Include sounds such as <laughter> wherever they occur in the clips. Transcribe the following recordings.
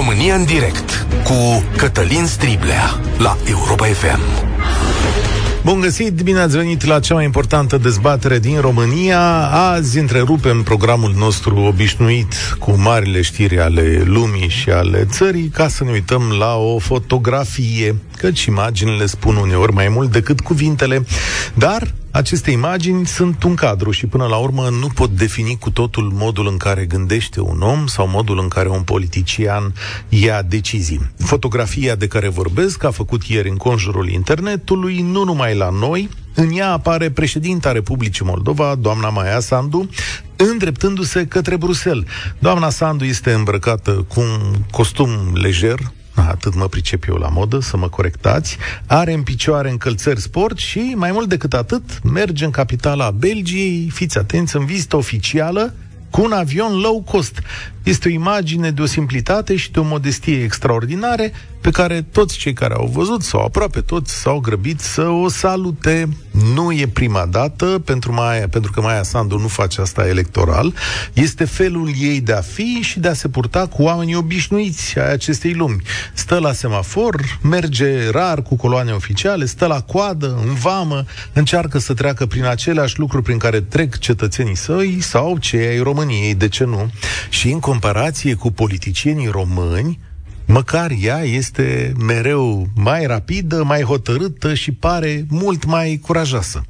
România în direct cu Cătălin Striblea la Europa FM. Bun găsit, bine ați venit la cea mai importantă dezbatere din România. Azi întrerupem programul nostru obișnuit cu marile știri ale lumii și ale țării ca să ne uităm la o fotografie, căci imaginile spun uneori mai mult decât cuvintele, dar aceste imagini sunt un cadru și până la urmă nu pot defini cu totul modul în care gândește un om sau modul în care un politician ia decizii. Fotografia de care vorbesc a făcut ieri în conjurul internetului, nu numai la noi, în ea apare președinta Republicii Moldova, doamna Maia Sandu, îndreptându-se către Bruxelles. Doamna Sandu este îmbrăcată cu un costum lejer, atât mă pricep eu la modă, să mă corectați, are în picioare încălțări sport și, mai mult decât atât, merge în capitala Belgiei, fiți atenți, în vizită oficială, cu un avion low cost. Este o imagine de o simplitate și de o modestie extraordinare pe care toți cei care au văzut, sau aproape toți, s-au grăbit să o salute. Nu e prima dată, pentru, Maia, pentru că Maia Sandu nu face asta electoral. Este felul ei de a fi și de a se purta cu oamenii obișnuiți ai acestei lumi. Stă la semafor, merge rar cu coloane oficiale, stă la coadă, în vamă, încearcă să treacă prin aceleași lucruri prin care trec cetățenii săi sau cei ai României, de ce nu? Și în comparație cu politicienii români, măcar ea este mereu mai rapidă, mai hotărâtă și pare mult mai curajoasă.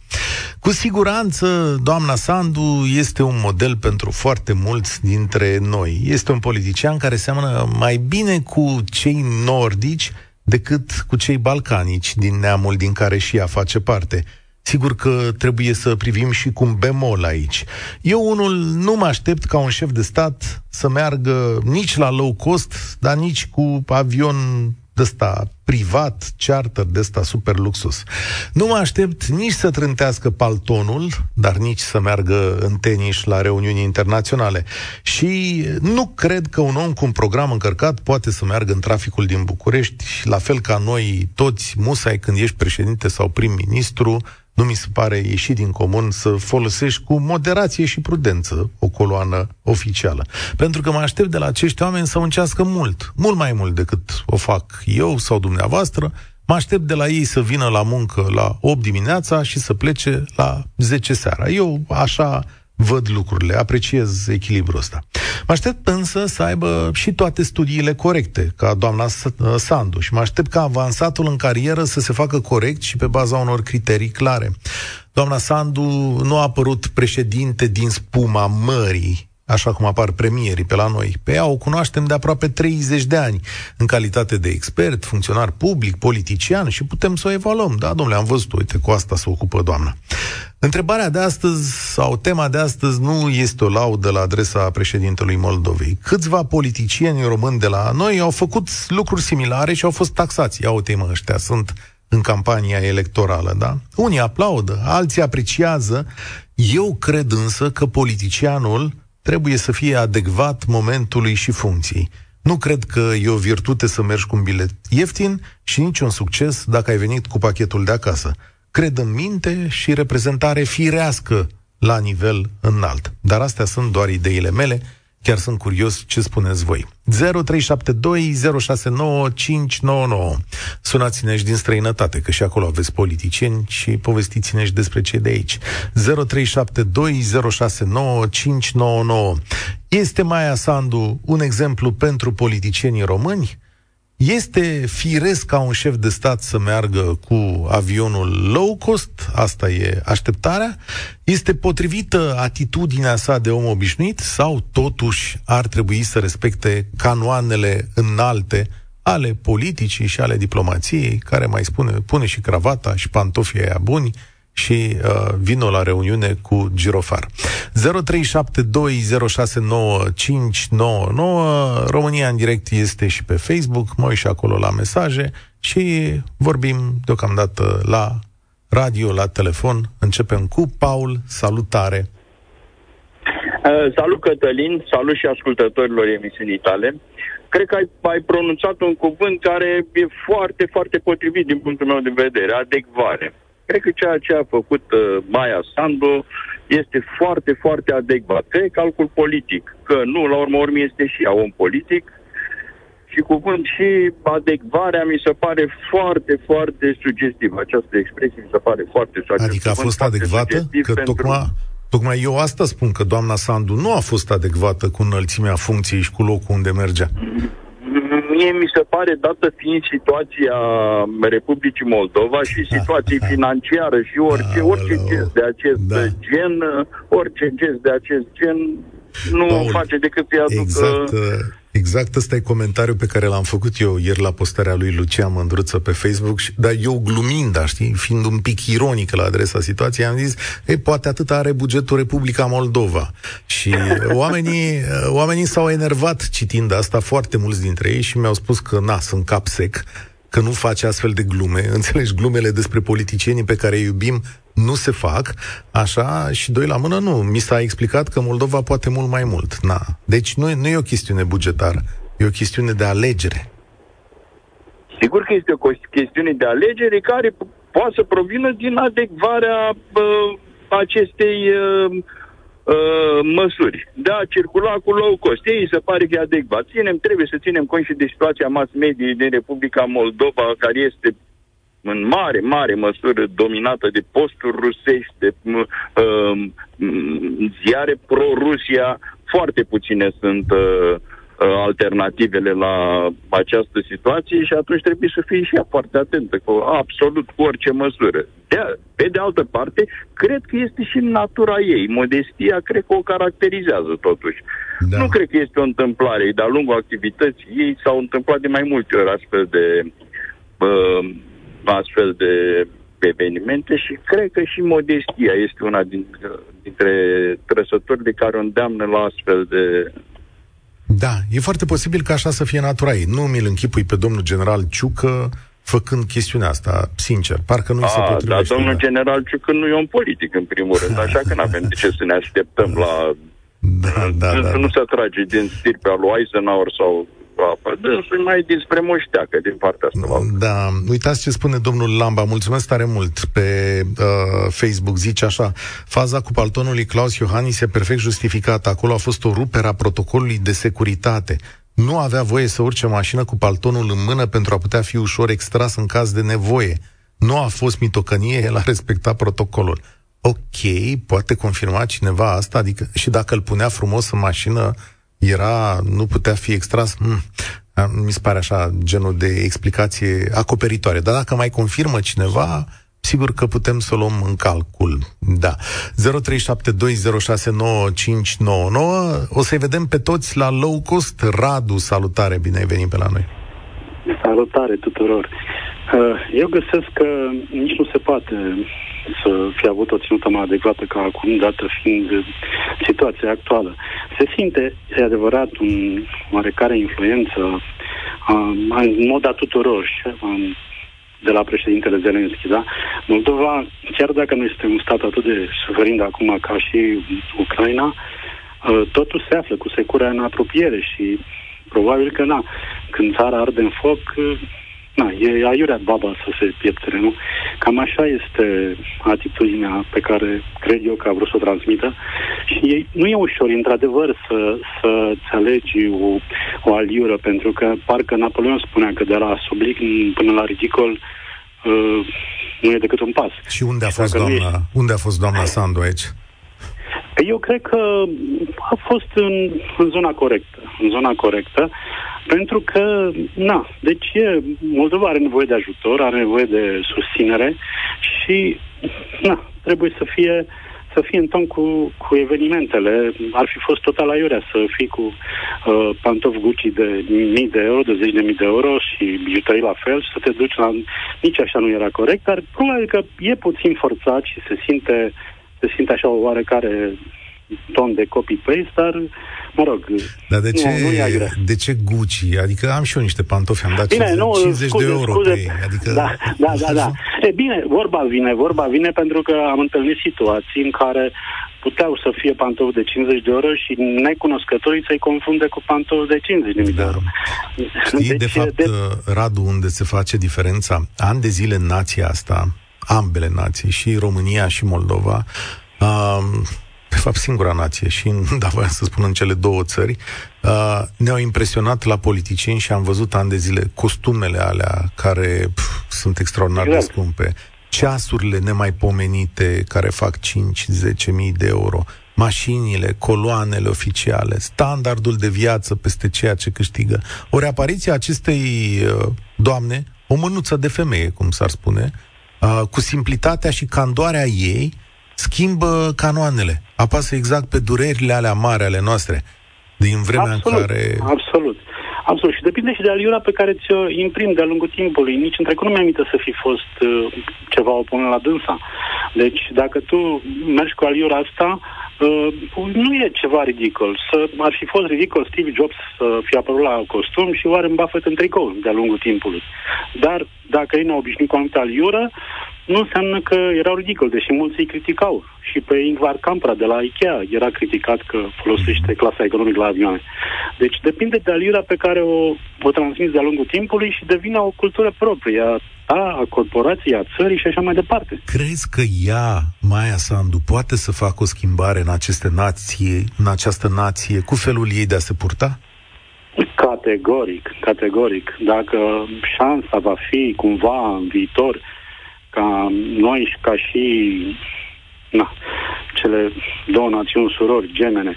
Cu siguranță, doamna Sandu este un model pentru foarte mulți dintre noi. Este un politician care seamănă mai bine cu cei nordici decât cu cei balcanici din neamul din care și ea face parte. Sigur că trebuie să privim și cu un bemol aici. Eu unul nu mă aștept ca un șef de stat să meargă nici la low cost, dar nici cu avion de ăsta privat, charter de ăsta super luxus. Nu mă aștept nici să trântească paltonul, dar nici să meargă în tenis la reuniuni internaționale. Și nu cred că un om cu un program încărcat poate să meargă în traficul din București, la fel ca noi toți, musai când ești președinte sau prim-ministru, nu mi se pare ieșit din comun să folosești cu moderație și prudență o coloană oficială. Pentru că mă aștept de la acești oameni să muncească mult, mult mai mult decât o fac eu sau dumneavoastră. Mă aștept de la ei să vină la muncă la 8 dimineața și să plece la 10 seara. Eu așa văd lucrurile, apreciez echilibrul ăsta. Mă aștept însă să aibă și toate studiile corecte, ca doamna Sandu, și mă aștept ca avansatul în carieră să se facă corect și pe baza unor criterii clare. Doamna Sandu nu a apărut președinte din spuma mării, așa cum apar premierii pe la noi. Pe ea o cunoaștem de aproape 30 de ani, în calitate de expert, funcționar public, politician și putem să o evaluăm. Da, domnule, am văzut, uite, cu asta se ocupă doamna. Întrebarea de astăzi, sau tema de astăzi, nu este o laudă la adresa președintelui Moldovei. Câțiva politicieni români de la noi au făcut lucruri similare și au fost taxați. Ia uite mă, ăștia sunt în campania electorală, da? Unii aplaudă, alții apreciază. Eu cred însă că politicianul trebuie să fie adecvat momentului și funcției. Nu cred că e o virtute să mergi cu un bilet ieftin și nici un succes dacă ai venit cu pachetul de acasă. Cred în minte și reprezentare firească la nivel înalt. Dar astea sunt doar ideile mele Chiar sunt curios ce spuneți voi. 0372069599. Sunați-ne și din străinătate, că și acolo aveți politicieni și povestiți-ne și despre cei de aici. 0372069599. Este Maia Sandu un exemplu pentru politicienii români? Este firesc ca un șef de stat să meargă cu avionul low cost? Asta e așteptarea. Este potrivită atitudinea sa de om obișnuit sau totuși ar trebui să respecte canoanele înalte ale politicii și ale diplomației, care mai spune, pune și cravata și pantofii aia buni, și uh, vină la reuniune cu Girofar. 0372069599 România în direct este și pe Facebook, mă uit și acolo la mesaje și vorbim deocamdată la radio, la telefon. Începem cu Paul. Salutare! Uh, salut Cătălin, salut și ascultătorilor emisiunii tale. Cred că ai, ai pronunțat un cuvânt care e foarte, foarte potrivit din punctul meu de vedere, adecvare. Cred că ceea ce a făcut uh, Maia Sandu este foarte, foarte adecvat. Cred calcul politic, că nu, la urmă urmă este și ea om politic și cuvânt și adecvarea mi se pare foarte, foarte sugestiv. Această expresie mi se pare foarte sugestivă. Adică a fost adecvată? Că pentru... tocmai, tocmai eu asta spun, că doamna Sandu nu a fost adecvată cu înălțimea funcției și cu locul unde mergea. Mie mi se pare, dată fiind situația Republicii Moldova și situație financiară și orice, orice gest de acest da. gen, orice gest de acest gen nu Paul, face decât să-i aducă... Exact, Exact ăsta e comentariul pe care l-am făcut eu ieri la postarea lui Lucian Mândruță pe Facebook, dar eu glumind, da, știi, fiind un pic ironic la adresa situației, am zis, ei, poate atât are bugetul Republica Moldova. Și oamenii, oamenii s-au enervat citind asta, foarte mulți dintre ei, și mi-au spus că, na, sunt cap sec, că nu face astfel de glume. <laughs> Înțelegi, glumele despre politicienii pe care îi iubim nu se fac, așa, și doi la mână nu. Mi s-a explicat că Moldova poate mult mai mult. Na. Deci nu, nu e o chestiune bugetară, e o chestiune de alegere. Sigur că este o chestiune de alegere care poate să provină din adecvarea uh, acestei uh, uh, măsuri. De a circula cu low cost. Ei se pare că e adecvat. Ținem, trebuie să ținem cont și de situația mass media din Republica Moldova, care este în mare, mare măsură dominată de posturi rusești, de uh, ziare pro-Rusia. Foarte puține sunt uh, alternativele la această situație și atunci trebuie să fie și ea foarte atentă cu absolut cu orice măsură. De, pe de altă parte, cred că este și în natura ei. Modestia cred că o caracterizează totuși. Da. Nu cred că este o întâmplare. De-a lungul activității ei s-au întâmplat de mai multe ori astfel de uh, astfel de evenimente și cred că și modestia este una din, dintre trăsăturile care o îndeamnă la astfel de... Da, e foarte posibil ca așa să fie natura ei. Nu mi-l închipui pe domnul general Ciucă făcând chestiunea asta, sincer. Parcă nu-i A, se potrivește. Dar domnul da. general Ciucă nu e un politic, în primul rând, așa că nu avem de ce să ne așteptăm la... Da, da, da, nu da. se atrage din stirpea lui Eisenhower sau apă. Dânsul mai dinspre moșteacă din partea asta. Da, uitați ce spune domnul Lamba, mulțumesc tare mult pe uh, Facebook, zice așa, faza cu paltonului Claus Iohannis e perfect justificată, acolo a fost o rupere a protocolului de securitate. Nu avea voie să urce mașină cu paltonul în mână pentru a putea fi ușor extras în caz de nevoie. Nu a fost mitocănie, el a respectat protocolul. Ok, poate confirma cineva asta, adică și dacă îl punea frumos în mașină, era, nu putea fi extras, hmm, mi se pare așa genul de explicație acoperitoare. Dar dacă mai confirmă cineva, sigur că putem să o luăm în calcul. Da. 0372069599. O să-i vedem pe toți la low cost. Radu, salutare, bine ai venit pe la noi. Salutare tuturor. Uh, eu găsesc că nici nu se poate să fie avut o ținută mai adecvată ca acum, dată fiind situația actuală. Se simte, e adevărat, un oarecare influență în mod a tuturor de la președintele Zelenski, da? Moldova, chiar dacă nu este un stat atât de suferind acum ca și Ucraina, totul se află cu securea în apropiere și probabil că, na, când țara arde în foc, na, e aiurea baba să se pieptere, nu? Cam așa este atitudinea pe care cred eu că a vrut să o transmită și nu e ușor, într-adevăr, să, să-ți alegi o, o aliură, pentru că parcă Napoleon spunea că de la sublic până la ridicol uh, nu e decât un pas. Și unde a fost, doamna, e... unde a fost doamna Sandu aici? Eu cred că a fost în, în zona corectă. În zona corectă. Pentru că, na, deci e, Moldova are nevoie de ajutor, are nevoie de susținere și, na, trebuie să fie să fie în ton cu, cu evenimentele. Ar fi fost total aiurea să fii cu uh, pantofi Gucci de mii de euro, de zeci de mii de euro și bijuterii la fel și să te duci la... Nici așa nu era corect, dar probabil că e puțin forțat și se simte, se simte așa o oarecare ton de copy-paste, dar, mă rog, Dar de ce, nu, nu de ce Gucci? Adică am și eu niște pantofi, am dat bine, 50, nu, 50 scuze, de euro scuze, pe ei. Adică... Da, da, da, da. <laughs> E bine, vorba vine, vorba vine pentru că am întâlnit situații în care puteau să fie pantofi de 50 de euro și necunoscătorii să-i confunde cu pantofi de 50 de da. euro. Știi, deci, de fapt, de... Radu, unde se face diferența? An de zile nația asta, ambele nații, și România și Moldova, um, de fapt singura nație și, <laughs> da, voiam să spun în cele două țări, uh, ne-au impresionat la politicieni și am văzut ani de zile costumele alea care pf, sunt extraordinar de exact. scumpe, ceasurile nemaipomenite care fac 5-10 mii de euro, mașinile, coloanele oficiale, standardul de viață peste ceea ce câștigă. Ori apariția acestei uh, doamne, o mânuță de femeie, cum s-ar spune, uh, cu simplitatea și candoarea ei, schimbă canoanele, apasă exact pe durerile alea mari ale noastre, din vremea absolut, în care... Absolut. Absolut. Și depinde și de aliura pe care ți-o imprim de-a lungul timpului. Nici în trecut nu mi-am să fi fost uh, ceva oponent la dânsa. Deci, dacă tu mergi cu aliura asta, uh, nu e ceva ridicol. Să, ar fi fost ridicol Steve Jobs să fie apărut la costum și Warren Buffett în tricou de-a lungul timpului. Dar dacă ei n-au obișnuit cu anumită aliură, nu înseamnă că erau ridicol, deși mulți îi criticau. Și pe Ingvar Campra de la Ikea era criticat că folosește clasa economică la avioane. Deci depinde de aliura pe care o, o transmiți de-a lungul timpului și devine o cultură proprie a ta, a corporației, a țării și așa mai departe. Crezi că ea, Maia Sandu, poate să facă o schimbare în aceste nații, în această nație, cu felul ei de a se purta? Categoric, categoric. Dacă șansa va fi cumva în viitor ca noi, ca și na, cele două națiuni surori, gemene,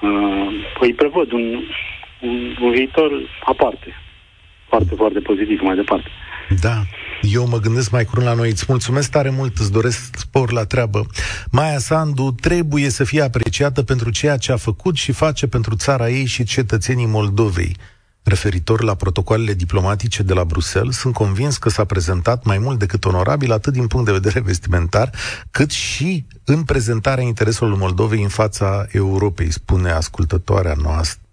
uh, îi prevăd un, un, un viitor aparte, foarte, foarte pozitiv mai departe. Da, eu mă gândesc mai curând la noi. Îți mulțumesc tare mult, îți doresc spor la treabă. Maia Sandu trebuie să fie apreciată pentru ceea ce a făcut și face pentru țara ei și cetățenii Moldovei. Referitor la protocoalele diplomatice de la Bruxelles, sunt convins că s-a prezentat mai mult decât onorabil, atât din punct de vedere vestimentar, cât și în prezentarea intereselor Moldovei în fața Europei, spune ascultătoarea noastră.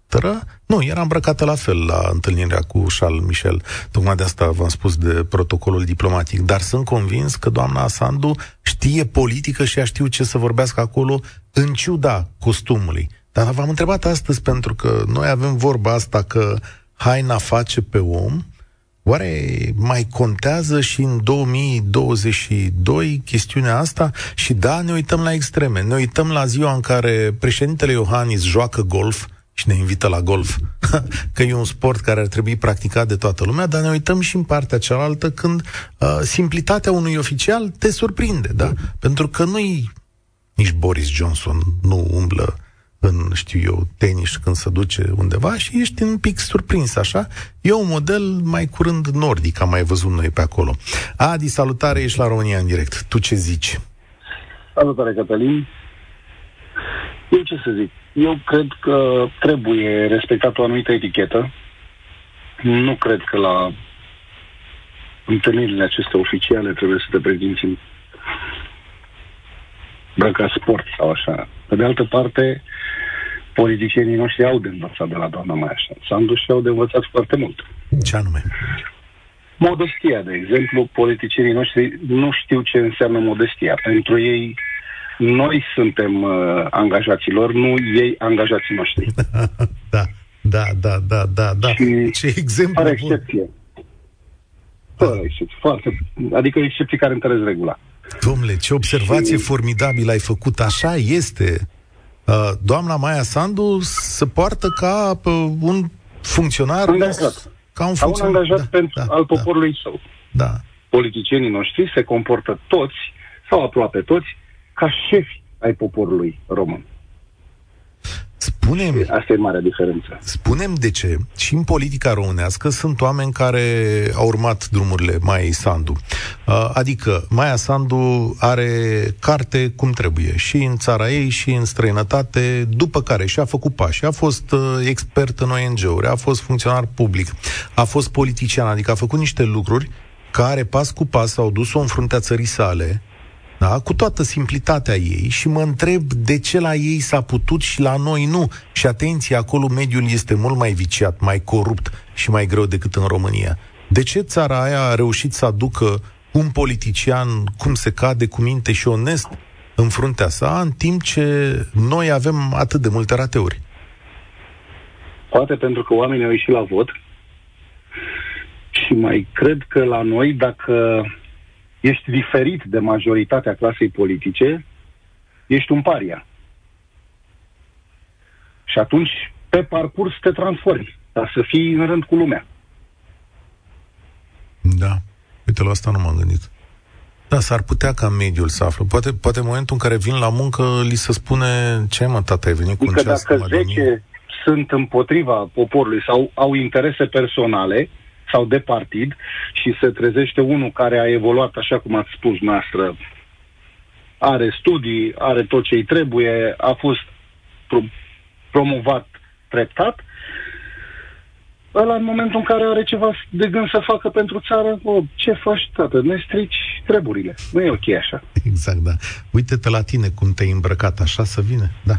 Nu, era îmbrăcată la fel la întâlnirea cu Charles Michel. Tocmai de asta v-am spus de protocolul diplomatic. Dar sunt convins că doamna Sandu știe politică și a știu ce să vorbească acolo în ciuda costumului. Dar v-am întrebat astăzi pentru că noi avem vorba asta că haina face pe om, Oare mai contează și în 2022 chestiunea asta? Și da, ne uităm la extreme. Ne uităm la ziua în care președintele Iohannis joacă golf și ne invită la golf, <laughs> că e un sport care ar trebui practicat de toată lumea, dar ne uităm și în partea cealaltă când uh, simplitatea unui oficial te surprinde, da? Pentru că nu-i nici Boris Johnson nu umblă în, știu eu, tenis când se duce undeva și ești un pic surprins, așa. E un model mai curând nordic, am mai văzut noi pe acolo. Adi, salutare, ești la România în direct. Tu ce zici? Salutare, Cătălin. Eu ce să zic? Eu cred că trebuie respectat o anumită etichetă. Nu cred că la întâlnirile acestea oficiale trebuie să te prezinți în brăca sport sau așa. Pe de altă parte, politicienii noștri au de învățat de la doamna Maia Sandu și au de învățat foarte mult. Ce anume? Modestia, de exemplu, politicienii noștri nu știu ce înseamnă modestia. Pentru ei, noi suntem uh, angajaților, nu ei angajații noștri. <laughs> da, da, da, da, da, da. Și ce exemplu Fără excepție. Fără excepție. Foarte, adică excepții care întăresc regula. Domnule, ce observație și... formidabilă ai făcut. Așa este. Uh, doamna Maia Sandu se poartă ca uh, un funcționar... Angajat. Ca un, funcționar. un angajat da, pentru, da, al da. poporului da. său. Da. Politicienii noștri se comportă toți, sau aproape toți, ca șefi ai poporului român. Spunem, Asta e marea diferență. Spunem de ce. Și în politica românească sunt oameni care au urmat drumurile Maia Sandu. Uh, adică Maia Sandu are carte cum trebuie și în țara ei și în străinătate, după care și-a făcut pași. A fost uh, expert în ONG-uri, a fost funcționar public, a fost politician, adică a făcut niște lucruri care pas cu pas au dus-o în fruntea țării sale, da? cu toată simplitatea ei și mă întreb de ce la ei s-a putut și la noi nu. Și atenție, acolo mediul este mult mai viciat, mai corupt și mai greu decât în România. De ce țara aia a reușit să aducă un politician cum se cade, cu minte și onest în fruntea sa, în timp ce noi avem atât de multe rateuri? Poate pentru că oamenii au ieșit la vot și mai cred că la noi, dacă ești diferit de majoritatea clasei politice, ești un paria. Și atunci, pe parcurs, te transformi, ca să fii în rând cu lumea. Da. Uite, la asta nu m-am gândit. Da, s-ar putea ca mediul să află. Poate, poate în momentul în care vin la muncă, li se spune ce mă, tata, ai venit cu adică un ceas dacă 10 sunt împotriva poporului sau au interese personale sau de partid și se trezește unul care a evoluat, așa cum ați spus noastră, are studii, are tot ce îi trebuie, a fost pro- promovat treptat, ăla în momentul în care are ceva de gând să facă pentru țară, o, ce faci, tată? Ne strici treburile. Nu e ok așa. Exact, da. Uite-te la tine cum te-ai îmbrăcat, așa să vine, da.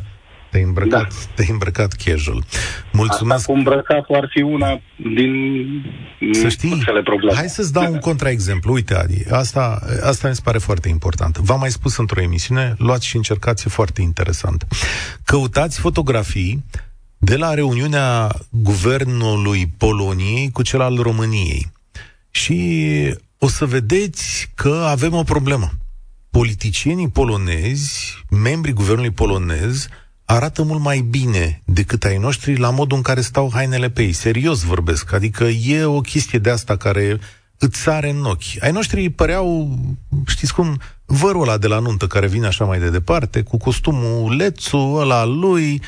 Te-ai îmbrăcat, da. te-ai îmbrăcat casual. Mulțumesc. Asta cu îmbrăcatul ar fi una din să știi, probleme. Hai să-ți dau un contraexemplu. Uite, Adi, asta, asta mi se pare foarte important. V-am mai spus într-o emisiune, luați și încercați, e foarte interesant. Căutați fotografii de la reuniunea guvernului Poloniei cu cel al României. Și o să vedeți că avem o problemă. Politicienii polonezi, membrii guvernului polonez, arată mult mai bine decât ai noștri la modul în care stau hainele pe ei. Serios vorbesc. Adică e o chestie de asta care îți sare în ochi. Ai noștri păreau, știți cum, vărul ăla de la nuntă care vine așa mai de departe, cu costumul lețu ăla lui,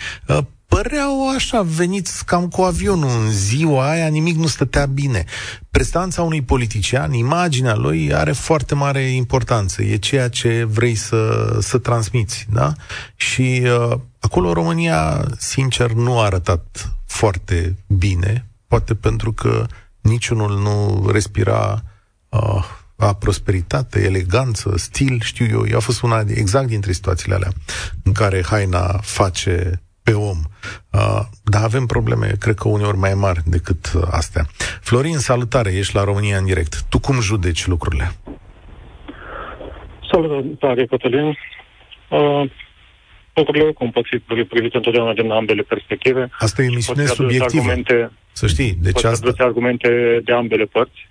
păreau așa, veniți cam cu avionul în ziua aia, nimic nu stătea bine. Prestanța unui politician, imaginea lui are foarte mare importanță. E ceea ce vrei să, să transmiți, da? Și uh, acolo România, sincer, nu a arătat foarte bine, poate pentru că niciunul nu respira uh, a prosperitate, eleganță, stil, știu eu, a fost una exact dintre situațiile alea în care haina face pe om. Uh, dar avem probleme, cred că uneori mai mari decât uh, astea. Florin, salutare, ești la România în direct. Tu cum judeci lucrurile? Salutare, Cătălin. Uh, lucrurile cum pot fi privite întotdeauna din ambele perspective. Asta e o emisiune subiectivă. Argumente, să știi, deci asta... argumente de ambele părți.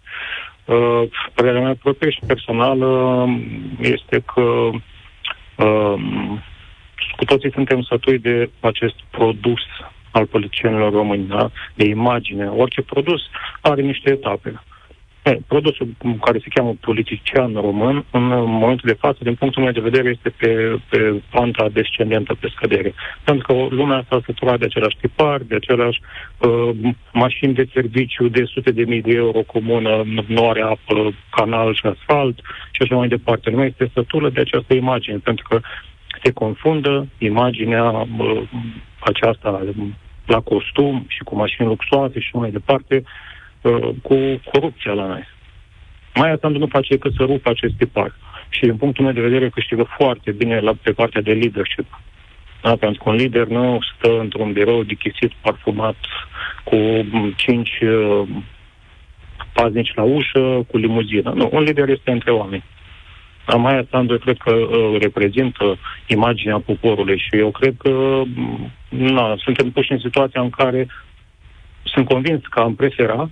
Uh, părerea mea proprie și personală este că uh, cu toții suntem sătui de acest produs al politicienilor români, da? de imagine. Orice produs are niște etape. E, produsul care se cheamă politician român, în momentul de față, din punctul meu de vedere, este pe, pe panta descendentă, pe scădere. Pentru că lumea s-a săturat de același tipar, de aceleași uh, mașini de serviciu de sute de mii de euro comună, nu are apă, canal și asfalt și așa mai departe. Nu este sătulă de această imagine, pentru că se confundă imaginea aceasta la costum și cu mașini luxoase și mai departe cu corupția la noi. Mai Sandu nu face decât să rupă acest tipar. Și din punctul meu de vedere câștigă foarte bine la, pe partea de leadership. Da? Pentru că un lider nu stă într-un birou dichisit, parfumat, cu cinci uh, paznici la ușă, cu limuzină. Nu, un lider este între oameni. Maia Sandu cred că uh, reprezintă imaginea poporului și eu cred că mm, na, suntem puși în situația în care sunt convins că am prefera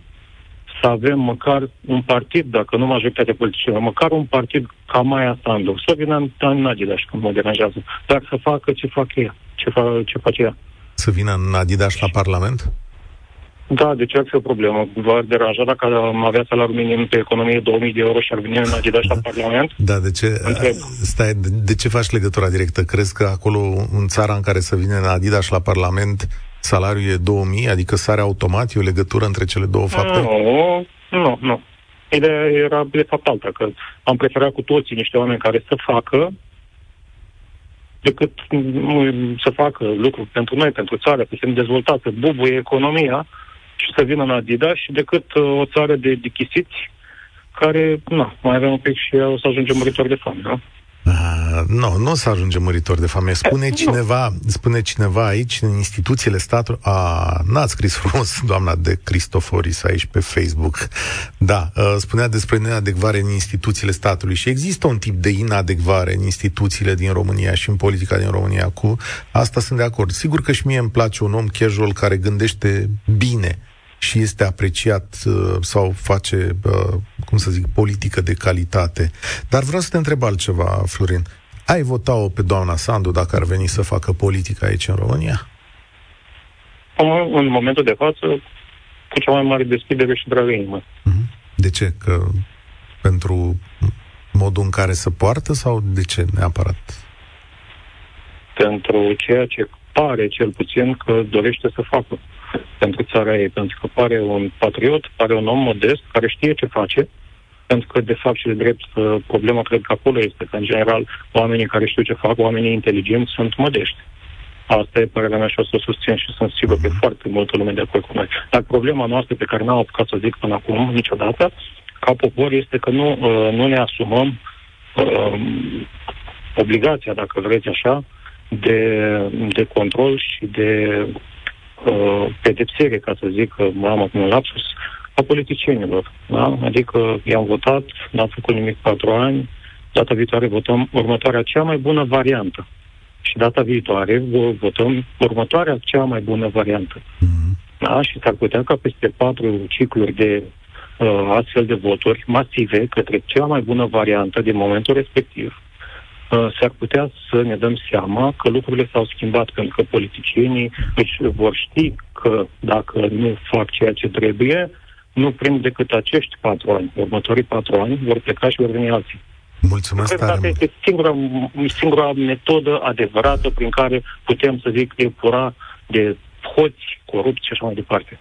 să avem măcar un partid, dacă nu majoritatea politicienă, măcar un partid ca Maia Sandu, să vină în Adidas când mă deranjează, dar să facă ce fac ea, ce, fa, ce face ea. Să vină în Adidas la Parlament? Da, de ce ar fi o problemă? V-ar deranja dacă am avea salariul minim pe economie 2000 de euro și ar veni în Adidas la Parlament? Da, de ce, Întreb. stai, de, de ce faci legătura directă? Crezi că acolo, în țara în care să vine în Adidas la Parlament, salariul e 2000, adică sare automat, e o legătură între cele două fapte? Nu, nu, nu. Ideea era de fapt alta, că am preferat cu toții niște oameni care să facă decât să facă lucruri pentru noi, pentru țară, să fim dezvoltați, să bubuie economia, și să vină în Adidas decât uh, o țară de dichisiți care, nu, mai avem un pic și o să ajungem muritori de foame, nu? Uh, nu, nu o să ajungem muritori de foame. Spune, e, cineva, nu. spune cineva aici, în instituțiile statului... A, n-ați scris frumos, doamna de Cristoforis, aici pe Facebook. Da, uh, spunea despre neadecvare în instituțiile statului și există un tip de inadecvare în instituțiile din România și în politica din România. Cu asta sunt de acord. Sigur că și mie îmi place un om casual care gândește bine și este apreciat uh, sau face, uh, cum să zic, politică de calitate. Dar vreau să te întreb altceva, Florin. Ai vota-o pe doamna Sandu dacă ar veni să facă politică aici în România? în momentul de față, cu cea mai mare deschidere și dragă inimă. Mhm. De ce? Că pentru modul în care se poartă sau de ce neapărat? Pentru ceea ce pare cel puțin că dorește să facă pentru țara ei, pentru că pare un patriot, pare un om modest, care știe ce face, pentru că, de fapt, și de drept, problema cred că acolo este că, în general, oamenii care știu ce fac, oamenii inteligenți, sunt modești. Asta e părerea mea și o să o susțin și sunt sigur că e foarte multă lume de acord cu noi. Dar problema noastră pe care n-am apucat să zic până acum, niciodată, ca popor, este că nu, uh, nu ne asumăm uh, obligația, dacă vreți așa, de, de control și de uh, pedepsire, ca să zic, am acum un lapsus, a politicienilor. Da? Adică i-am votat, n-am făcut nimic patru ani, data viitoare votăm următoarea cea mai bună variantă. Și data viitoare votăm următoarea cea mai bună variantă. Mm-hmm. Da? Și s-ar putea ca peste patru cicluri de uh, astfel de voturi masive către cea mai bună variantă din momentul respectiv, uh, s-ar putea să ne dăm seama că lucrurile s-au schimbat, pentru că politicienii își vor ști că dacă nu fac ceea ce trebuie, nu prind decât acești patru ani. Următorii patru ani vor pleca și vor veni alții. Mulțumesc Cred tare este singura, singura metodă adevărată prin care putem să zic epura de hoți, corupți și așa mai departe.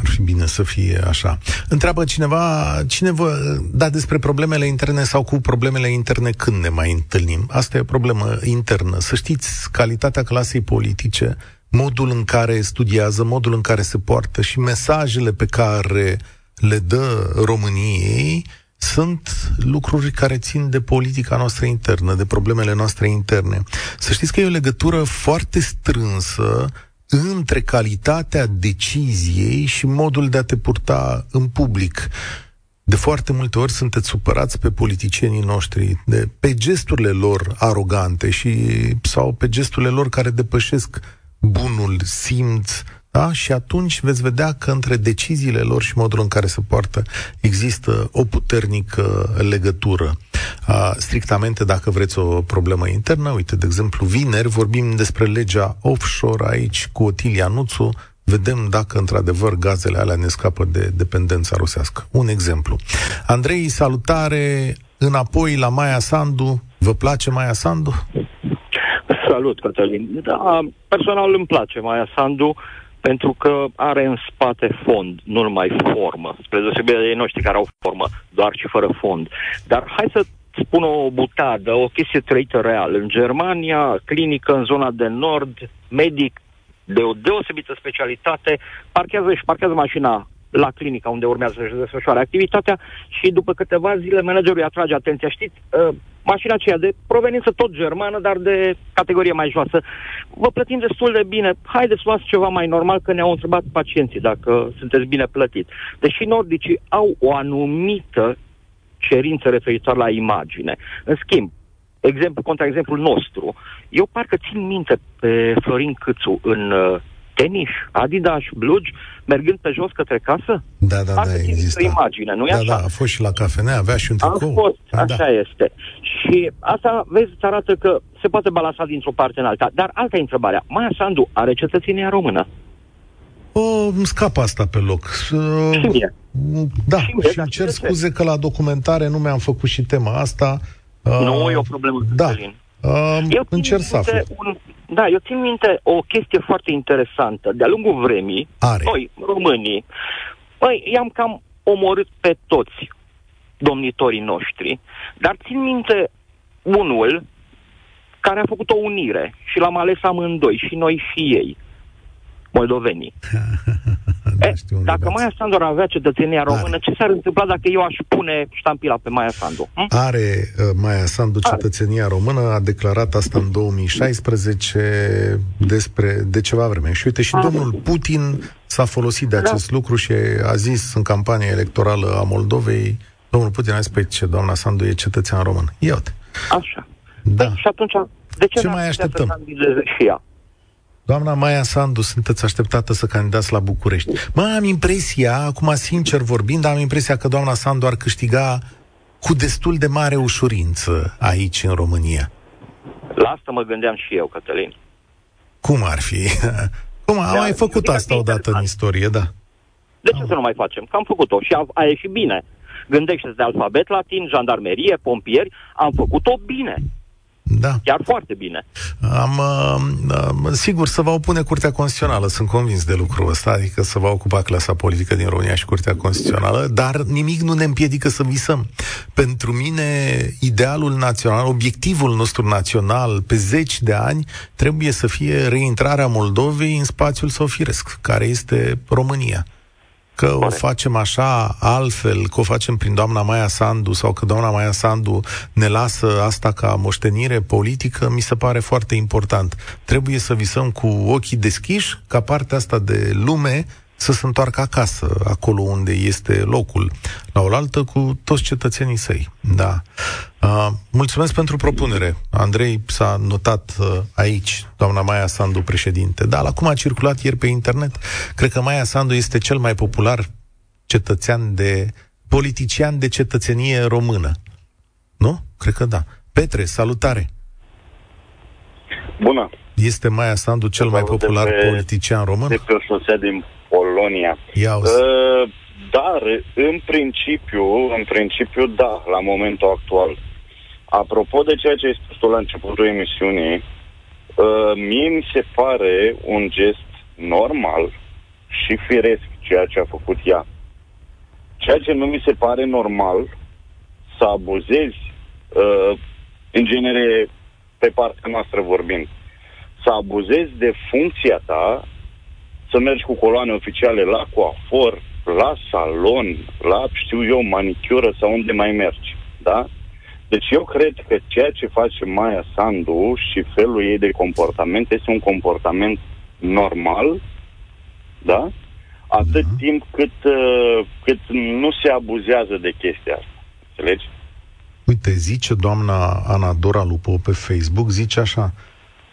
Ar fi bine să fie așa. Întreabă cineva, cine vă da despre problemele interne sau cu problemele interne când ne mai întâlnim? Asta e o problemă internă. Să știți, calitatea clasei politice, modul în care studiază, modul în care se poartă și mesajele pe care le dă României sunt lucruri care țin de politica noastră internă, de problemele noastre interne. Să știți că e o legătură foarte strânsă între calitatea deciziei și modul de a te purta în public. De foarte multe ori sunteți supărați pe politicienii noștri, de, pe gesturile lor arogante și, sau pe gesturile lor care depășesc bunul simț, da? Și atunci veți vedea că între deciziile lor și modul în care se poartă există o puternică legătură. A, strictamente, dacă vreți o problemă internă, uite, de exemplu, vineri vorbim despre legea offshore aici cu Otilia Nuțu, vedem dacă într-adevăr gazele alea ne scapă de dependența rusească. Un exemplu. Andrei, salutare înapoi la Maia Sandu. Vă place Maia Sandu? Salut, Cătălin. Da, personal îmi place Maia Sandu pentru că are în spate fond, nu numai formă, spre deosebire de ei noștri care au formă, doar și fără fond. Dar hai să spun o butadă, o chestie trăită real. În Germania, clinică în zona de nord, medic de o deosebită specialitate, parchează și parchează mașina la clinica unde urmează să-și desfășoare activitatea și după câteva zile managerul îi atrage atenția. Știți, uh, mașina aceea de proveniență tot germană, dar de categorie mai joasă. Vă plătim destul de bine. Haideți să luați ceva mai normal, că ne-au întrebat pacienții dacă sunteți bine plătit. Deși nordicii au o anumită cerință referitor la imagine. În schimb, exemplu contra exemplul nostru, eu parcă țin minte pe Florin Câțu în uh, tenis, Adidas, blugi, mergând pe jos către casă? Da, da, da, există. imagine, nu da, așa? Da, a fost și la cafenea, avea și un tricou. A fost, da, așa da. este. Și asta, vezi, îți arată că se poate balansa dintr-o parte în alta. Dar alta e întrebarea. Maia Sandu are cetățenia română? O, îmi scapă asta pe loc. Și mie. Da, și, mie, și îmi cer scuze că la documentare nu mi-am făcut și tema asta. Nu uh, e o problemă, da. Cătălin. Uh, eu încerc să aflu. Un, da, eu țin minte o chestie foarte interesantă. De-a lungul vremii, Are. noi, românii, băi, i-am cam omorât pe toți domnitorii noștri, dar țin minte unul care a făcut o unire și l-am ales amândoi, și noi și ei, moldovenii. <laughs> da, e, dacă Maia Sandu ar avea cetățenia română, are. ce s-ar întâmpla dacă eu aș pune ștampila pe Maia Sandu? Hm? Are uh, Maia Sandu cetățenia are. română, a declarat asta în 2016 despre, de ceva vreme. Și uite, și a, domnul Putin s-a folosit de da. acest da. lucru și a zis în campania electorală a Moldovei, domnul Putin a zis, păi ce, doamna Sandu e cetățean român. Ia uite. Așa. Da. Păi, și atunci, de ce, ce mai așteptăm? Să și ea? Doamna Maia Sandu, sunteți așteptată să candidați la București. Mă, am impresia, acum sincer vorbind, am impresia că doamna Sandu ar câștiga cu destul de mare ușurință aici, în România. La asta mă gândeam și eu, Cătălin. Cum ar fi? <laughs> Cum, am mai făcut adică asta odată în istorie, da. De ce să nu mai facem? Că am făcut-o și a, a ieșit bine. Gândește-ți de alfabet latin, jandarmerie, pompieri, am făcut-o bine. Da. Chiar foarte bine. Am, uh, uh, sigur, să va opune Curtea Constituțională, sunt convins de lucrul ăsta, adică să va ocupa clasa politică din România și Curtea Constituțională, dar nimic nu ne împiedică să visăm. Pentru mine, idealul național, obiectivul nostru național pe zeci de ani trebuie să fie reintrarea Moldovei în spațiul său firesc, care este România că o facem așa altfel, că o facem prin doamna Maia Sandu sau că doamna Maia Sandu ne lasă asta ca moștenire politică, mi se pare foarte important. Trebuie să visăm cu ochii deschiși ca partea asta de lume să se întoarcă acasă, acolo unde este locul, la oaltă cu toți cetățenii săi. Da. Uh, mulțumesc pentru propunere. Andrei s-a notat uh, aici, doamna Maia Sandu, președinte. Da, la cum a circulat ieri pe internet, cred că Maia Sandu este cel mai popular cetățean de politician de cetățenie română. Nu? Cred că da. Petre, salutare! Bună! Este Maia Sandu cel mai popular pe, politician român? De pe o șosea din Polonia. Ia uh, dar, în principiu, în principiu, da, la momentul actual. Apropo de ceea ce ai spus tu la începutul emisiunii, uh, mie mi se pare un gest normal și firesc ceea ce a făcut ea. Ceea ce nu mi se pare normal să abuzezi, uh, în genere, pe partea noastră vorbind, să abuzezi de funcția ta să mergi cu coloane oficiale la coafor, la salon, la, știu eu, manicură sau unde mai mergi, da? Deci eu cred că ceea ce face Maia Sandu și felul ei de comportament este un comportament normal, da? Atât uh-huh. timp cât, uh, cât nu se abuzează de chestia asta. Înțelegi? Uite, zice doamna Ana Dora Lupo pe Facebook, zice așa,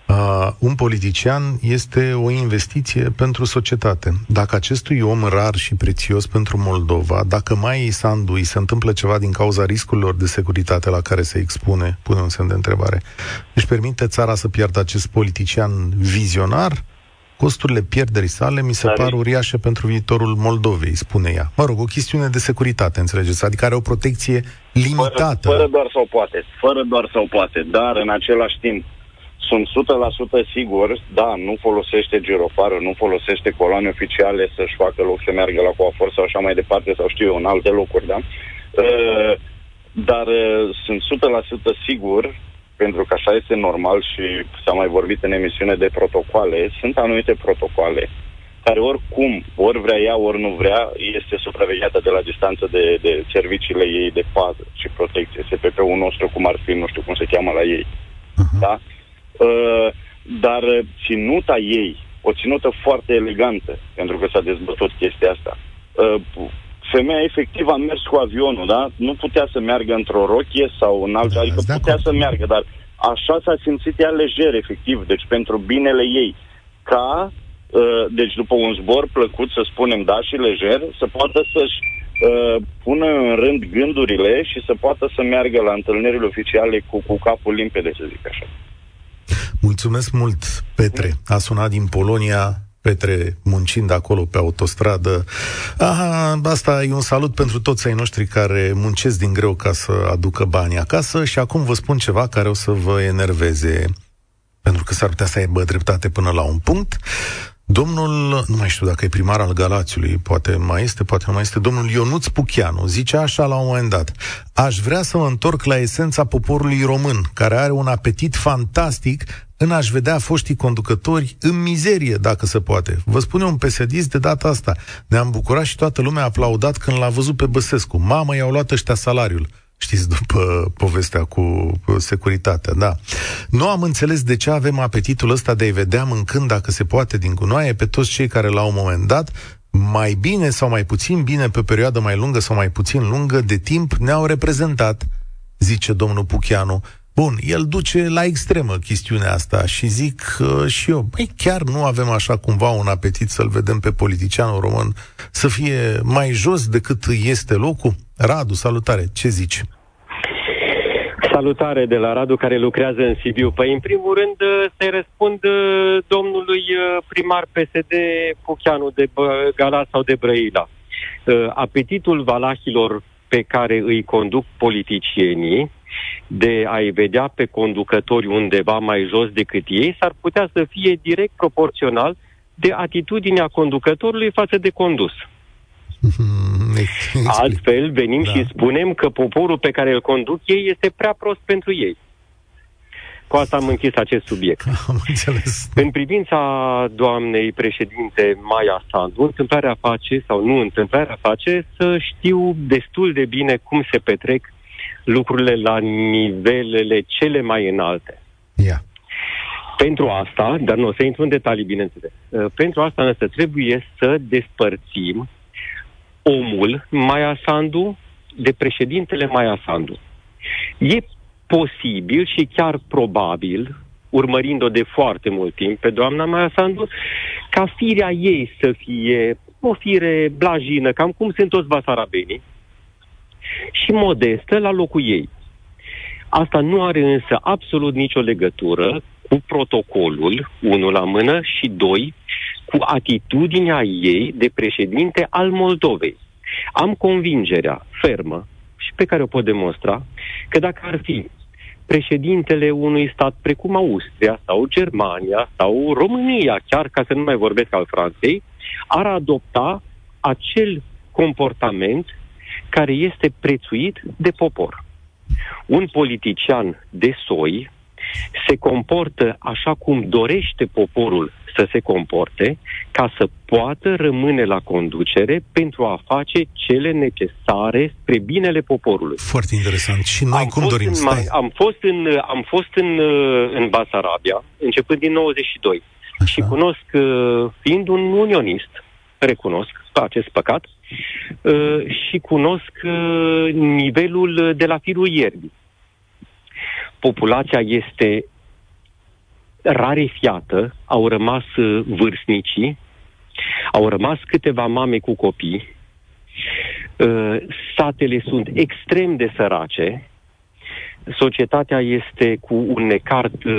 Uh, un politician este o investiție pentru societate. Dacă acestui om rar și prețios pentru Moldova, dacă mai Sandu îi se întâmplă ceva din cauza riscurilor de securitate la care se expune, pune un semn de întrebare, își permite țara să piardă acest politician vizionar? Costurile pierderii sale mi se par uriașe pentru viitorul Moldovei, spune ea. Mă rog, o chestiune de securitate, înțelegeți? Adică are o protecție limitată. Fără, fără doar sau poate, fără doar sau poate, dar în același timp sunt 100% sigur, da, nu folosește girofarul, nu folosește coloane oficiale să-și facă loc să meargă la coafor sau așa mai departe, sau știu eu, în alte locuri, da? Uh, dar uh, sunt 100% sigur, pentru că așa este normal și s-a mai vorbit în emisiune de protocoale, sunt anumite protocoale care oricum, ori vrea ea, ori nu vrea, este supravegheată de la distanță de, de serviciile ei de pază și protecție, SPP-ul nostru, cum ar fi, nu știu cum se cheamă la ei. Uh-huh. Da? Uh, dar ținuta ei, o ținută foarte elegantă, pentru că s-a dezbătut chestia asta. Uh, femeia efectiv a mers cu avionul, da? Nu putea să meargă într-o rochie sau în altă, da, adică putea să meargă, dar așa s-a simțit ea lejer, efectiv, deci pentru binele ei. Ca, uh, deci după un zbor plăcut, să spunem, da, și lejer, să poată să-și uh, pună în rând gândurile și să poată să meargă la întâlnirile oficiale cu, cu capul limpede, să zic așa. Mulțumesc mult, Petre. A sunat din Polonia, Petre muncind acolo pe autostradă. Aha, asta e un salut pentru toți ai noștri care muncesc din greu ca să aducă bani acasă și acum vă spun ceva care o să vă enerveze pentru că s-ar putea să aibă dreptate până la un punct. Domnul, nu mai știu dacă e primar al Galațiului, poate mai este, poate nu mai este, domnul Ionuț Puchianu, zice așa la un moment dat, aș vrea să mă întorc la esența poporului român, care are un apetit fantastic în a-și vedea foștii conducători în mizerie, dacă se poate. Vă spune un psd de data asta. Ne-am bucurat și toată lumea a aplaudat când l-a văzut pe Băsescu. Mamă, i-au luat ăștia salariul. Știți, după povestea cu securitatea, da. Nu am înțeles de ce avem apetitul ăsta de a-i vedea mâncând, dacă se poate, din gunoaie pe toți cei care la un moment dat mai bine sau mai puțin bine, pe perioadă mai lungă sau mai puțin lungă de timp, ne-au reprezentat, zice domnul Puchianu. Bun, el duce la extremă chestiunea asta și zic uh, și eu, băi, chiar nu avem așa cumva un apetit să-l vedem pe politicianul român să fie mai jos decât este locul? Radu, salutare, ce zici? Salutare de la Radu care lucrează în Sibiu. Păi, în primul rând, să răspund uh, domnului uh, primar PSD Pucheanu de Galați sau de Brăila. Uh, apetitul valahilor pe care îi conduc politicienii de a-i vedea pe conducători undeva mai jos decât ei s-ar putea să fie direct proporțional de atitudinea conducătorului față de condus. <laughs> Altfel, venim da. și spunem că poporul pe care îl conduc ei este prea prost pentru ei. Cu asta am închis acest subiect. <laughs> Am înțeles. În privința doamnei președinte Maia Sandu, întâmplarea face, sau nu întâmplarea face, să știu destul de bine cum se petrec lucrurile la nivelele cele mai înalte. Yeah. Pentru asta, dar nu o să intru în detalii, bineînțeles, uh, pentru asta însă trebuie să despărțim omul Maia Sandu de președintele Maia Sandu. E posibil și chiar probabil, urmărind-o de foarte mult timp pe doamna Maia Sandu, ca firea ei să fie o fire blajină, cam cum sunt toți basarabenii, și modestă la locul ei. Asta nu are însă absolut nicio legătură cu protocolul, unul la mână, și doi, cu atitudinea ei de președinte al Moldovei. Am convingerea fermă și pe care o pot demonstra că dacă ar fi președintele unui stat precum Austria sau Germania sau România, chiar ca să nu mai vorbesc al Franței, ar adopta acel comportament care este prețuit de popor. Un politician de soi se comportă așa cum dorește poporul să se comporte ca să poată rămâne la conducere pentru a face cele necesare spre binele poporului. Foarte interesant. Și noi am cum dorim? În, am fost în, am fost în, în Basarabia, începând din 92. Așa. Și cunosc, fiind un unionist, recunosc acest păcat, și cunosc nivelul de la firul ierbii. Populația este rarefiată, au rămas uh, vârstnicii, au rămas câteva mame cu copii, uh, satele sunt extrem de sărace, societatea este cu un necart uh,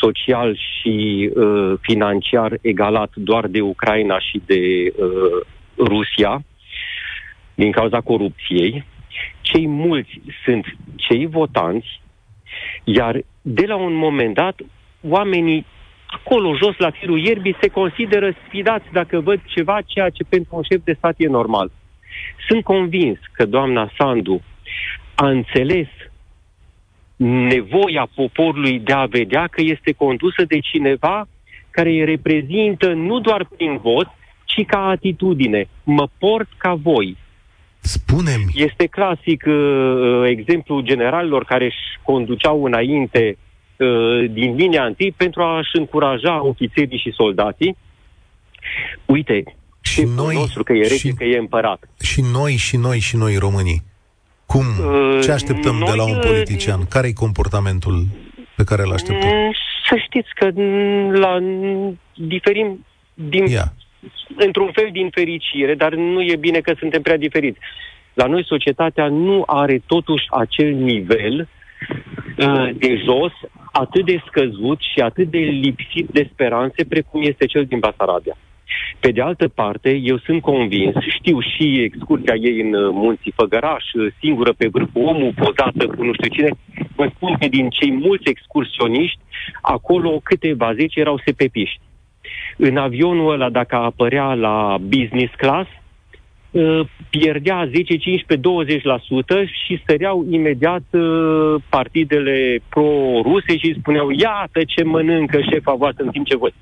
social și uh, financiar egalat doar de Ucraina și de uh, Rusia, din cauza corupției. Cei mulți sunt cei votanți iar de la un moment dat, oamenii acolo jos la firul ierbii se consideră sfidați dacă văd ceva ceea ce pentru un șef de stat e normal. Sunt convins că doamna Sandu a înțeles nevoia poporului de a vedea că este condusă de cineva care îi reprezintă nu doar prin vot, ci ca atitudine. Mă port ca voi. Spunem. Este clasic uh, uh, exemplu generalilor care își conduceau înainte uh, din linia întâi pentru a-și încuraja ofițerii și soldații. Uite, și noi, nostru că e rege, și, că e împărat. Și noi, și noi, și noi românii. Cum? Uh, Ce așteptăm noi, de la un uh, politician? Care e comportamentul pe care îl așteptăm? Mm, să știți că la diferim din yeah într-un fel din fericire, dar nu e bine că suntem prea diferiți. La noi societatea nu are totuși acel nivel uh, de jos atât de scăzut și atât de lipsit de speranțe precum este cel din Basarabia. Pe de altă parte, eu sunt convins, știu și excursia ei în uh, munții Făgăraș, uh, singură pe vârf, omul pozată cu nu știu cine, vă spun că din cei mulți excursioniști, acolo câteva zeci erau sepepiști. În avionul ăla, dacă apărea la business class, uh, pierdea 10, 15, 20% și stăreau imediat uh, partidele pro-ruse și spuneau iată ce mănâncă șefa voastră în timp ce voi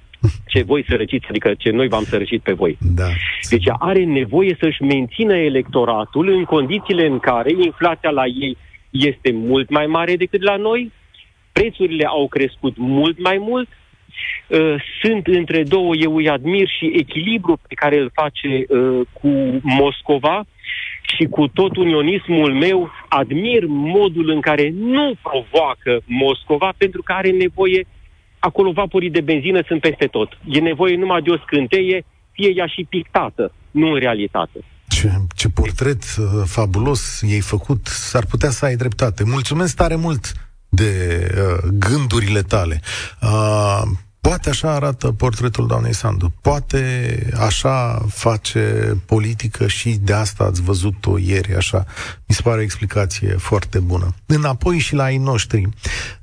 ce voi sărăciți, adică ce noi v-am sărăcit pe voi. Da. Deci are nevoie să-și mențină electoratul în condițiile în care inflația la ei este mult mai mare decât la noi, prețurile au crescut mult mai mult, Uh, sunt între două, eu îi admir și echilibru pe care îl face uh, cu Moscova și cu tot unionismul meu, admir modul în care nu provoacă Moscova pentru că are nevoie, acolo vaporii de benzină sunt peste tot. E nevoie numai de o scânteie, fie ea și pictată, nu în realitate. Și Ce, ce portret uh, fabulos ei făcut, s-ar putea să ai dreptate. Mulțumesc tare mult de uh, gândurile tale. Uh, Poate așa arată portretul doamnei Sandu. Poate așa face politică și de asta ați văzut-o ieri așa. Mi se pare o explicație foarte bună. Înapoi și la ai noștri.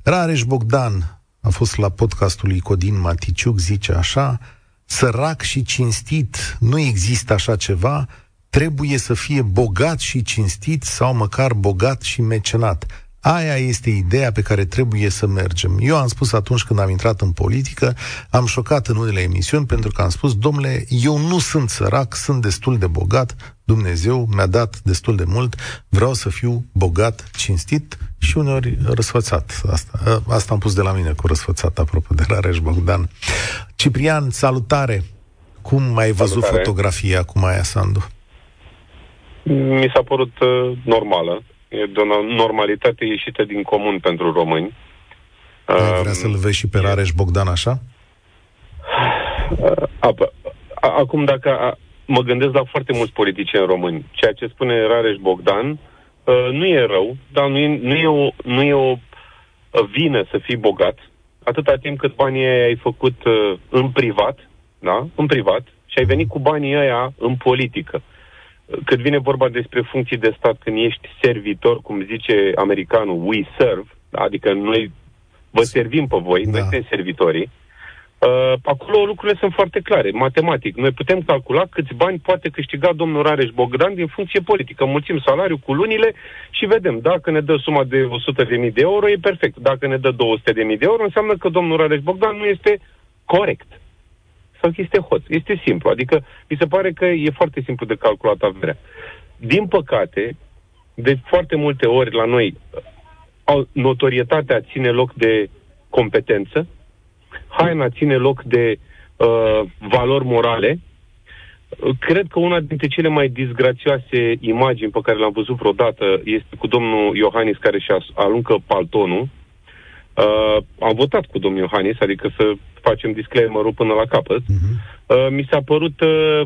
Rareș Bogdan a fost la podcastul lui Codin Maticiuc, zice așa, sărac și cinstit, nu există așa ceva, trebuie să fie bogat și cinstit sau măcar bogat și mecenat. Aia este ideea pe care trebuie să mergem. Eu am spus atunci când am intrat în politică, am șocat în unele emisiuni pentru că am spus, domnule, eu nu sunt sărac, sunt destul de bogat, Dumnezeu mi-a dat destul de mult, vreau să fiu bogat, cinstit și uneori răsfățat. Asta, asta am pus de la mine cu răsfățat, apropo de Rareș Bogdan. Ciprian, salutare! Cum ai văzut salutare. fotografia cu Maia Sandu? Mi s-a părut uh, normală e de o normalitate ieșită din comun pentru români. Ai vrea să-l vezi și pe Rareș Bogdan așa? Acum, dacă mă gândesc la foarte mulți politicieni români, ceea ce spune Rareș Bogdan ă, nu e rău, dar nu e, nu e, o, nu e o vină să fii bogat, atâta timp cât banii ai făcut ă, în privat, da? În privat, și ai venit cu banii ăia în politică. Cât vine vorba despre funcții de stat, când ești servitor, cum zice americanul, we serve, adică noi vă servim pe voi, da. noi suntem servitorii, Uh, acolo lucrurile sunt foarte clare, matematic. Noi putem calcula câți bani poate câștiga domnul Rareș Bogdan din funcție politică. Mulțim salariul cu lunile și vedem. Dacă ne dă suma de 100.000 de euro, e perfect. Dacă ne dă 200.000 de euro, înseamnă că domnul Rareș Bogdan nu este corect sau că este hoț. Este simplu. Adică mi se pare că e foarte simplu de calculat averea. Din păcate, de foarte multe ori la noi notorietatea ține loc de competență, haina ține loc de uh, valori morale. Cred că una dintre cele mai disgrațioase imagini pe care le-am văzut vreodată este cu domnul Iohannis care și aluncă paltonul. Uh, am votat cu domnul Iohannis, adică să facem disclaimer până la capăt, uh-huh. uh, mi s-a părut uh,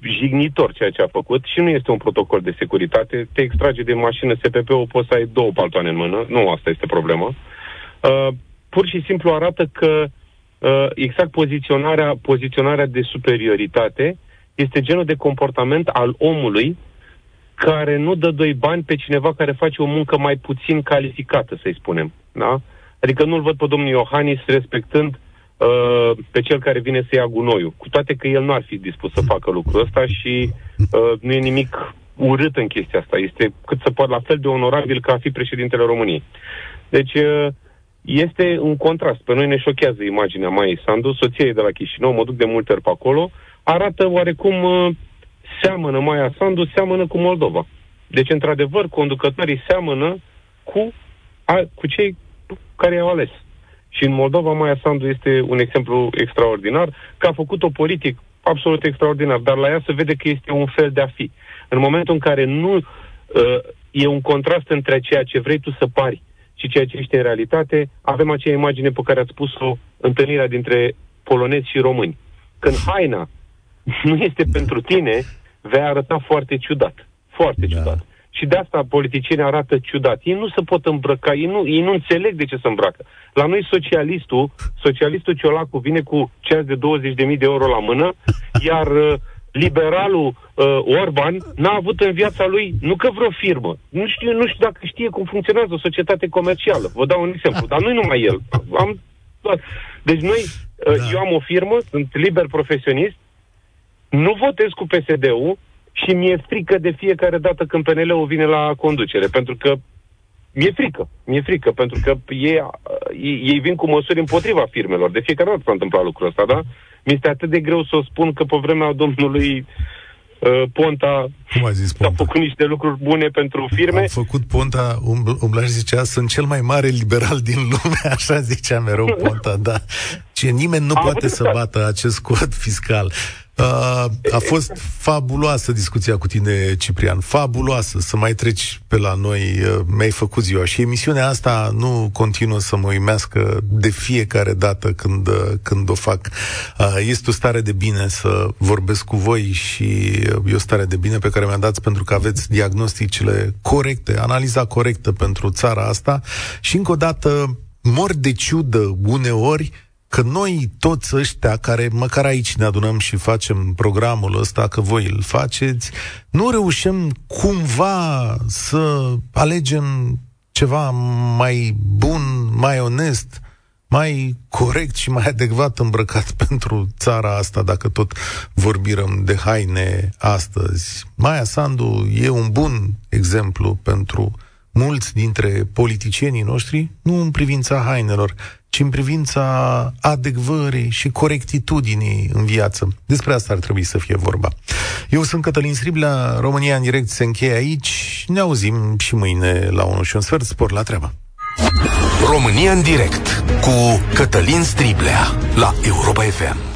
jignitor ceea ce a făcut și nu este un protocol de securitate. Te extrage de mașină SPP-ul, poți să ai două paltoane în mână. Nu asta este problema. Uh, pur și simplu arată că uh, exact poziționarea, poziționarea de superioritate este genul de comportament al omului care nu dă doi bani pe cineva care face o muncă mai puțin calificată, să-i spunem. Da? Adică nu-l văd pe domnul Iohannis respectând Uh, pe cel care vine să ia gunoiul. Cu toate că el nu ar fi dispus să facă lucrul ăsta și uh, nu e nimic urât în chestia asta. Este cât să poate la fel de onorabil ca a fi președintele României. Deci uh, este un contrast. Pe noi ne șochează imaginea mai Sandu, soția de la Chișinău, mă duc de multe ori pe acolo, arată oarecum uh, seamănă Maia Sandu, seamănă cu Moldova. Deci, într-adevăr, conducătorii seamănă cu, a, cu cei care i-au ales. Și în Moldova, Maia Sandu este un exemplu extraordinar, că a făcut o politică absolut extraordinar, dar la ea se vede că este un fel de a fi. În momentul în care nu uh, e un contrast între ceea ce vrei tu să pari și ceea ce ești în realitate, avem acea imagine pe care ați spus-o întâlnirea dintre polonezi și români. Când haina <laughs> nu este pentru tine, vei arăta foarte ciudat. Foarte da. ciudat. Și de asta politicienii arată ciudat. Ei nu se pot îmbrăca, ei nu, ei nu înțeleg de ce se îmbracă. La noi socialistul, socialistul Ciolacu vine cu ceas de 20.000 de euro la mână, iar uh, liberalul uh, Orban n-a avut în viața lui, nu că vreo firmă, nu știu, nu știu dacă știe cum funcționează o societate comercială. Vă dau un exemplu, dar nu numai el. Am, deci noi, uh, da. eu am o firmă, sunt liber profesionist, nu votez cu PSD-ul, și mi-e frică de fiecare dată când PNL-ul vine la conducere, pentru că mi-e frică, mi-e frică, pentru că ei, ei vin cu măsuri împotriva firmelor. De fiecare dată s-a întâmplat lucrul ăsta, da? Mi-este atât de greu să o spun că pe vremea domnului uh, Ponta Cum a zis Ponta? a făcut niște lucruri bune pentru firme. Am făcut Ponta, um, Umblaj zicea, sunt cel mai mare liberal din lume, <laughs> așa zicea mereu Ponta, da. Ce nimeni nu Am poate să bată acest cod <laughs> fiscal. Uh, a fost fabuloasă discuția cu tine, Ciprian, fabuloasă. Să mai treci pe la noi, uh, mi-ai făcut ziua. Și emisiunea asta nu continuă să mă uimească de fiecare dată când, uh, când o fac. Este o stare de bine să vorbesc cu voi și e o stare de bine pe care mi-a dat pentru că aveți diagnosticile corecte, analiza corectă pentru țara asta. Și încă o dată mor de ciudă uneori că noi toți ăștia care măcar aici ne adunăm și facem programul ăsta, că voi îl faceți, nu reușim cumva să alegem ceva mai bun, mai onest, mai corect și mai adecvat îmbrăcat <laughs> pentru țara asta, dacă tot vorbim de haine astăzi. Maia Sandu e un bun exemplu pentru mulți dintre politicienii noștri, nu în privința hainelor, ci în privința adecvării și corectitudinii în viață. Despre asta ar trebui să fie vorba. Eu sunt Cătălin Striblea, România în direct se încheie aici. Ne auzim și mâine la 1 și un sfert. Spor la treabă. România în direct cu Cătălin Striblea la Europa FM.